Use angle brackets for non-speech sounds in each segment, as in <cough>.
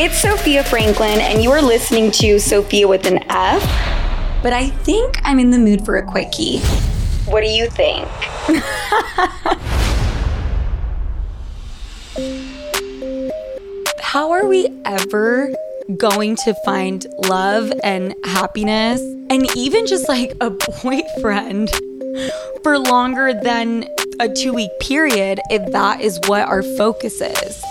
It's Sofia Franklyn, and you are listening to Sofia with an F. But I think I'm in the mood for a quickie. What do you think? How are we ever going to find love and happiness and even just like a boyfriend for longer than a two week period if that is what our focus is?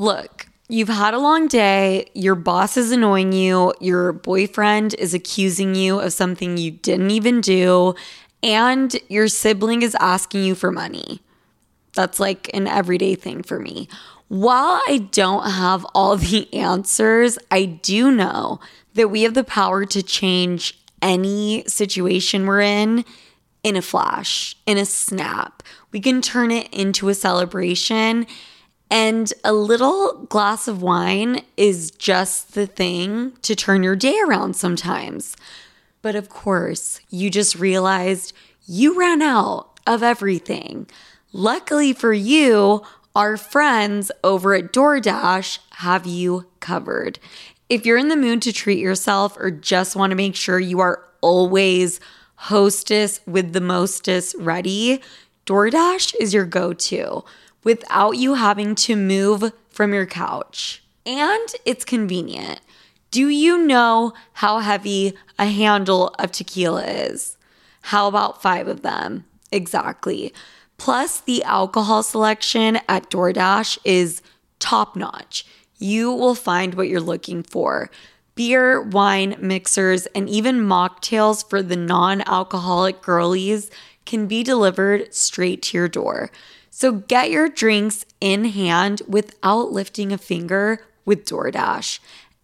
Look, you've had a long day, your boss is annoying you, your boyfriend is accusing you of something you didn't even do, and your sibling is asking you for money. That's like an everyday thing for me. While I don't have all the answers, I do know that we have the power to change any situation we're in in a flash, in a snap. We can turn it into a celebration and a little glass of wine is just the thing to turn your day around sometimes. But of course, you just realized you ran out of everything. Luckily for you, our friends over at DoorDash have you covered. If you're in the mood to treat yourself or just want to make sure you are always hostess with the mostest ready, DoorDash is your go to without you having to move from your couch. And it's convenient. Do you know how heavy a handle of tequila is? How about five of them? Exactly. Plus, the alcohol selection at DoorDash is top notch. You will find what you're looking for beer, wine, mixers, and even mocktails for the non alcoholic girlies can be delivered straight to your door. So get your drinks in hand without lifting a finger with DoorDash.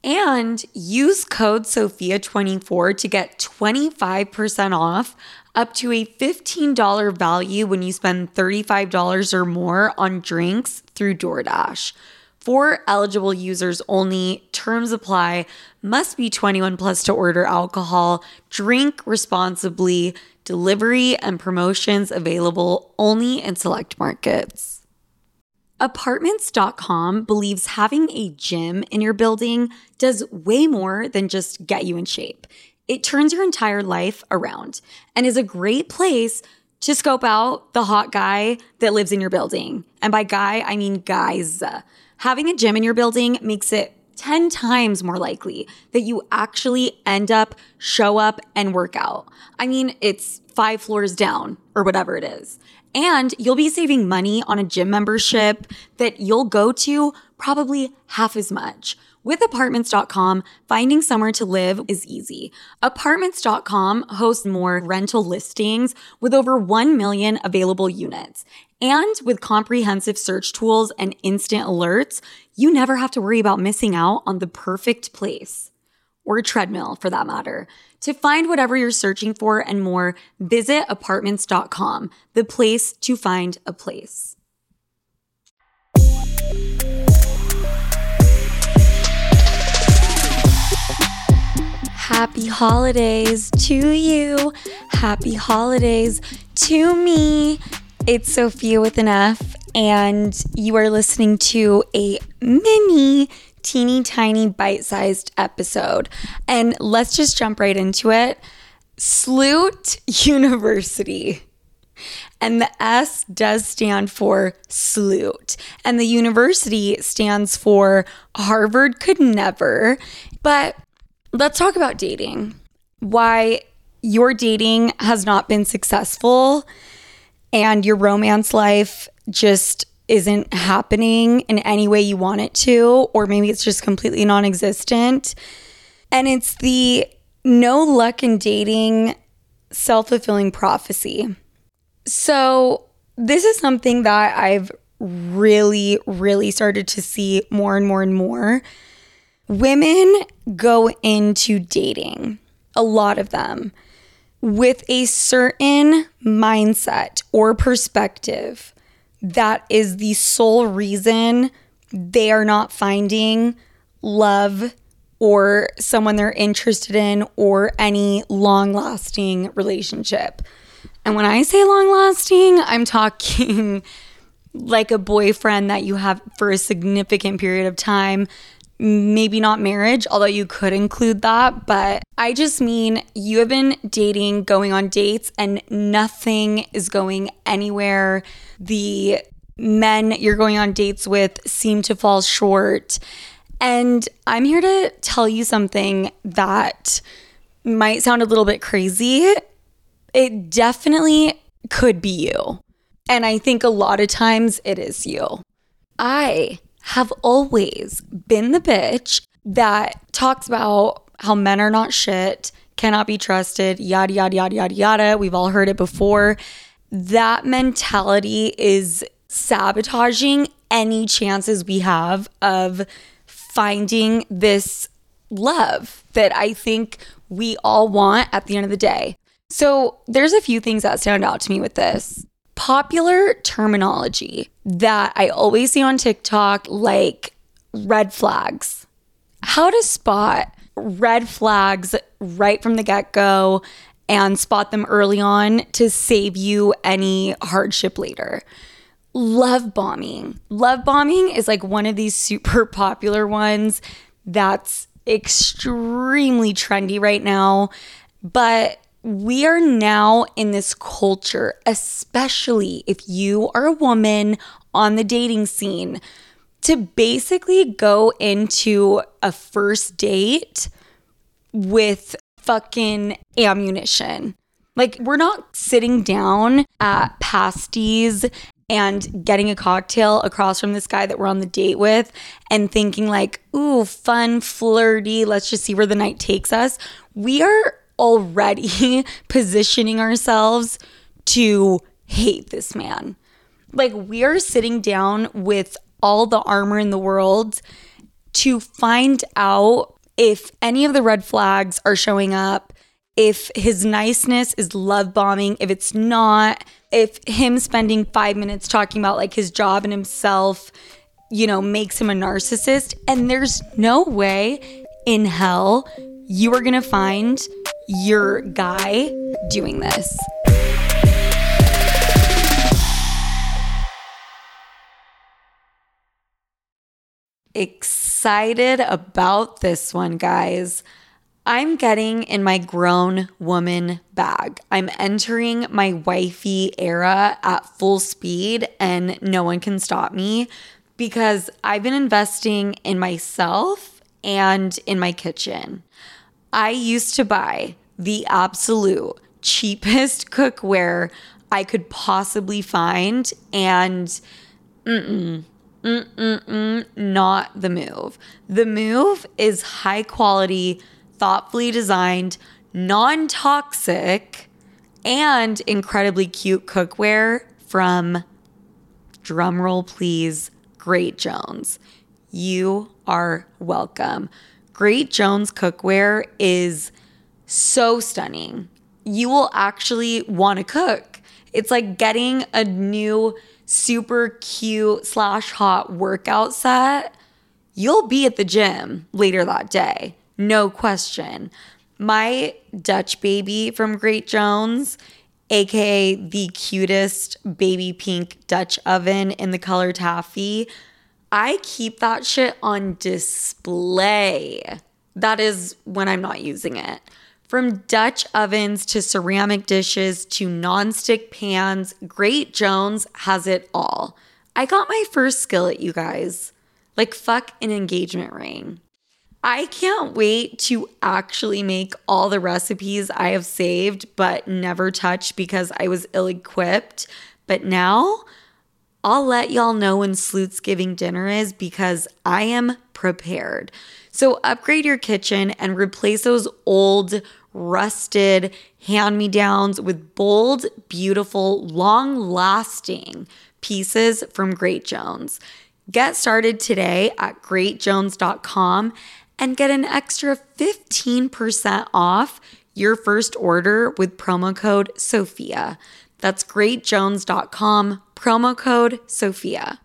And use code SOFIA24 to get 25% off up to a $15 value when you spend $35 or more on drinks through DoorDash. For eligible users only, terms apply, must be 21 plus to order alcohol, drink responsibly, delivery and promotions available only in select markets. Apartments.com believes having a gym in your building does way more than just get you in shape. It turns your entire life around and is a great place to scope out the hot guy that lives in your building. And by guy, I mean guys. Having a gym in your building makes it 10 times more likely that you actually end up, show up, and work out. I mean, it's five floors down or whatever it is. And you'll be saving money on a gym membership that you'll go to probably half as much. With apartments.com, finding somewhere to live is easy. Apartments.com hosts more rental listings with over 1 million available units. And with comprehensive search tools and instant alerts, you never have to worry about missing out on the perfect place or treadmill for that matter. To find whatever you're searching for and more, visit apartments.com, the place to find a place. Happy holidays to you. Happy holidays to me. It's Sofia with an F, and you are listening to a mini, teeny tiny, bite sized episode. And let's just jump right into it. Sloot University. And the S does stand for Sloot. And the university stands for Harvard Could Never. But let's talk about dating. Why your dating has not been successful and your romance life just isn't happening in any way you want it to, or maybe it's just completely non existent. And it's the no luck in dating self fulfilling prophecy. So, this is something that I've really, really started to see more and more and more. Women go into dating, a lot of them, with a certain mindset or perspective that is the sole reason they are not finding love or someone they're interested in or any long lasting relationship. And when I say long lasting, I'm talking <laughs> like a boyfriend that you have for a significant period of time. Maybe not marriage, although you could include that. But I just mean you have been dating, going on dates, and nothing is going anywhere. The men you're going on dates with seem to fall short. And I'm here to tell you something that might sound a little bit crazy. It definitely could be you. And I think a lot of times it is you. I have always been the bitch that talks about how men are not shit, cannot be trusted, yada, yada, yada, yada, yada. We've all heard it before. That mentality is sabotaging any chances we have of finding this love that I think we all want at the end of the day. So, there's a few things that stand out to me with this. Popular terminology that I always see on TikTok, like red flags. How to spot red flags right from the get go and spot them early on to save you any hardship later. Love bombing. Love bombing is like one of these <laughs> super popular ones that's extremely trendy right now. But we are now in this culture, especially if you are a woman on the dating scene, to basically go into a first date with fucking ammunition. Like, we're not sitting down at Pastis and getting a cocktail across from this guy that we're on the date with and thinking, like, ooh, fun, flirty, let's just see where the night takes us. We are already <laughs> positioning ourselves to hate this man. Like, we are sitting down with all the armor in the world to find out if any of the red flags are showing up, if his niceness is love bombing, if it's not, if him spending five minutes talking about like his job and himself, you know, makes him a narcissist. And there's no way in hell you are gonna find your guy doing this. Excited about this one, guys. I'm getting in my grown woman bag. I'm entering my wifey era at full speed, and no one can stop me because I've been investing in myself and in my kitchen. I used to buy the absolute cheapest cookware I could possibly find, and mm-mm, mm-mm, not the move. The move is high quality thoughtfully designed, non toxic, and incredibly cute cookware from, drumroll please, Great Jones. You are welcome. Great Jones cookware is so stunning. You will actually want to cook. It's like getting a new super cute slash hot workout set. You'll be at the gym later that day no question. My Dutch baby from Great Jones, aka the cutest baby pink Dutch oven in the color taffy, I keep that shit on display. That is when I'm not using it. From Dutch ovens to ceramic dishes to nonstick pans, Great Jones has it all. I got my first skillet, you guys. Like, fuck an engagement ring. I can't wait to actually make all the recipes I have saved but never touched because I was ill equipped. But now I'll let y'all know when Sloot's Giving dinner is because I am prepared. So upgrade your kitchen and replace those old, rusted hand me downs with bold, beautiful, long lasting pieces from Great Jones. Get started today at greatjones.com and get an extra 15% off your first order with promo code SOFIA. That's greatjones.com, promo code SOFIA.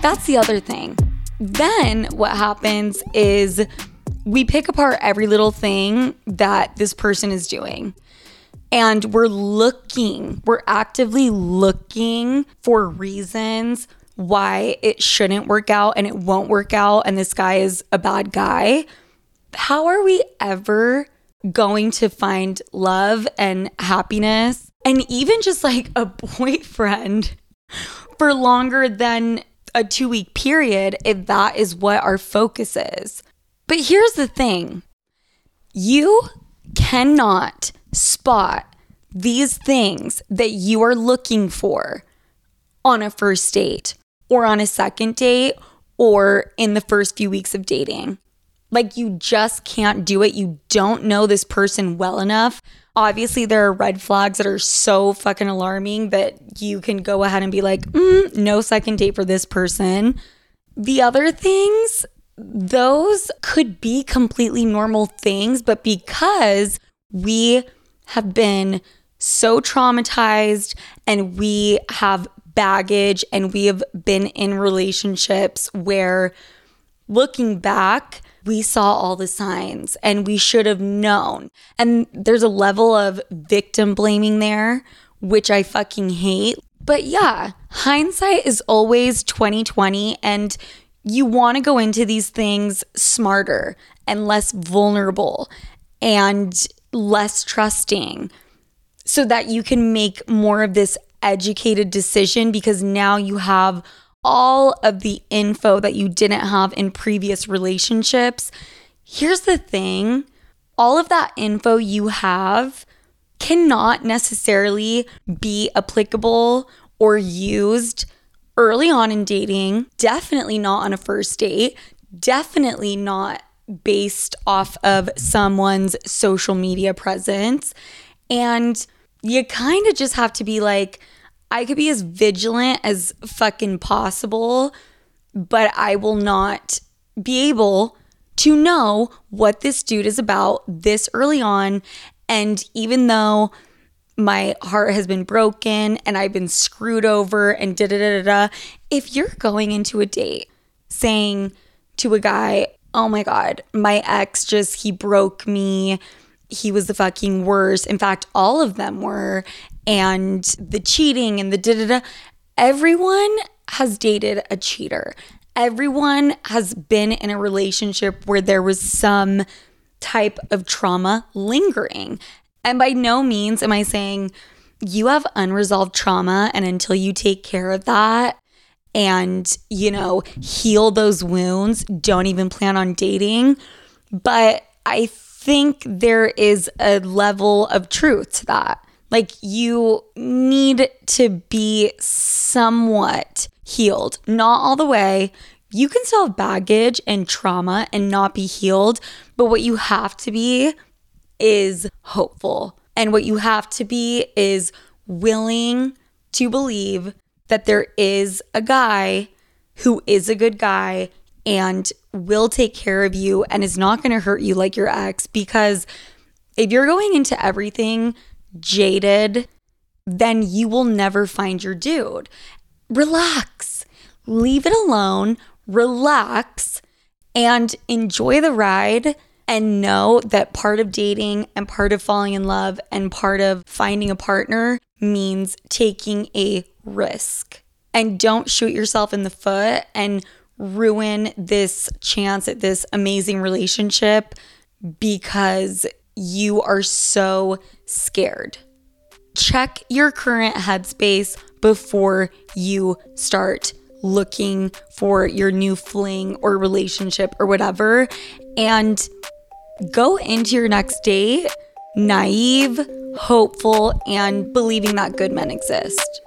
That's the other thing. Then what happens is we pick apart every little thing that this person is doing. And we're looking, we're actively looking for reasons why it shouldn't work out and it won't work out and this guy is a bad guy. How are we ever going to find love and happiness and even just like a <laughs> boyfriend for longer than a two week period if that is what our focus is. But here's the thing you cannot spot these things that you are looking for on a first date or on a second date or in the first few weeks of dating. Like you just can't do it. You don't know this person well enough. Obviously, there are red flags that are so fucking alarming that you can go ahead and be like, mm, no second date for this person. The other things, those could be completely normal things, but because we have been so traumatized and we have baggage and we have been in relationships where looking back, we saw all the signs and we should have known. And there's a level of victim blaming there, which I fucking hate. But yeah, hindsight is always 2020 and you want to go into these things smarter and less vulnerable and less trusting so that you can make more of this educated decision because now you have all of the info that you didn't have in previous relationships. Here's the thing all of that info you have cannot necessarily be applicable or used early on in dating, definitely not on a first date, definitely not based off of someone's social media presence. And you kind of just have to be like, I could be as vigilant as fucking possible, but I will not be able to know what this dude is about this early on. And even though my heart has been broken and I've been screwed over and da da da da, da, if you're going into a date saying to a guy, oh my God, my ex just, he broke me. He was the fucking worst. In fact, all of them were and the cheating and the da da da. Everyone has dated a cheater. Everyone has been in a relationship where there was some type of trauma lingering. And by no means am I saying you have unresolved trauma, and until you take care of that and, you know, heal those wounds, don't even plan on dating. But I think there is a level of truth to that. Like you need to be somewhat healed, not all the way. You can still have baggage and trauma and not be healed, but what you have to be is hopeful. And what you have to be is willing to believe that there is a guy who is a good guy and will take care of you and is not going to hurt you like your ex because if you're going into everything jaded, then you will never find your dude. Relax, leave it alone, relax, and enjoy the ride. And know that part of dating and part of falling in love and part of finding a partner means taking a risk. And don't shoot yourself in the foot and ruin this chance at this amazing relationship because you are so scared. Check your current headspace before you start looking for your new fling or relationship or whatever. And go into your next date naive, hopeful, and believing that good men exist.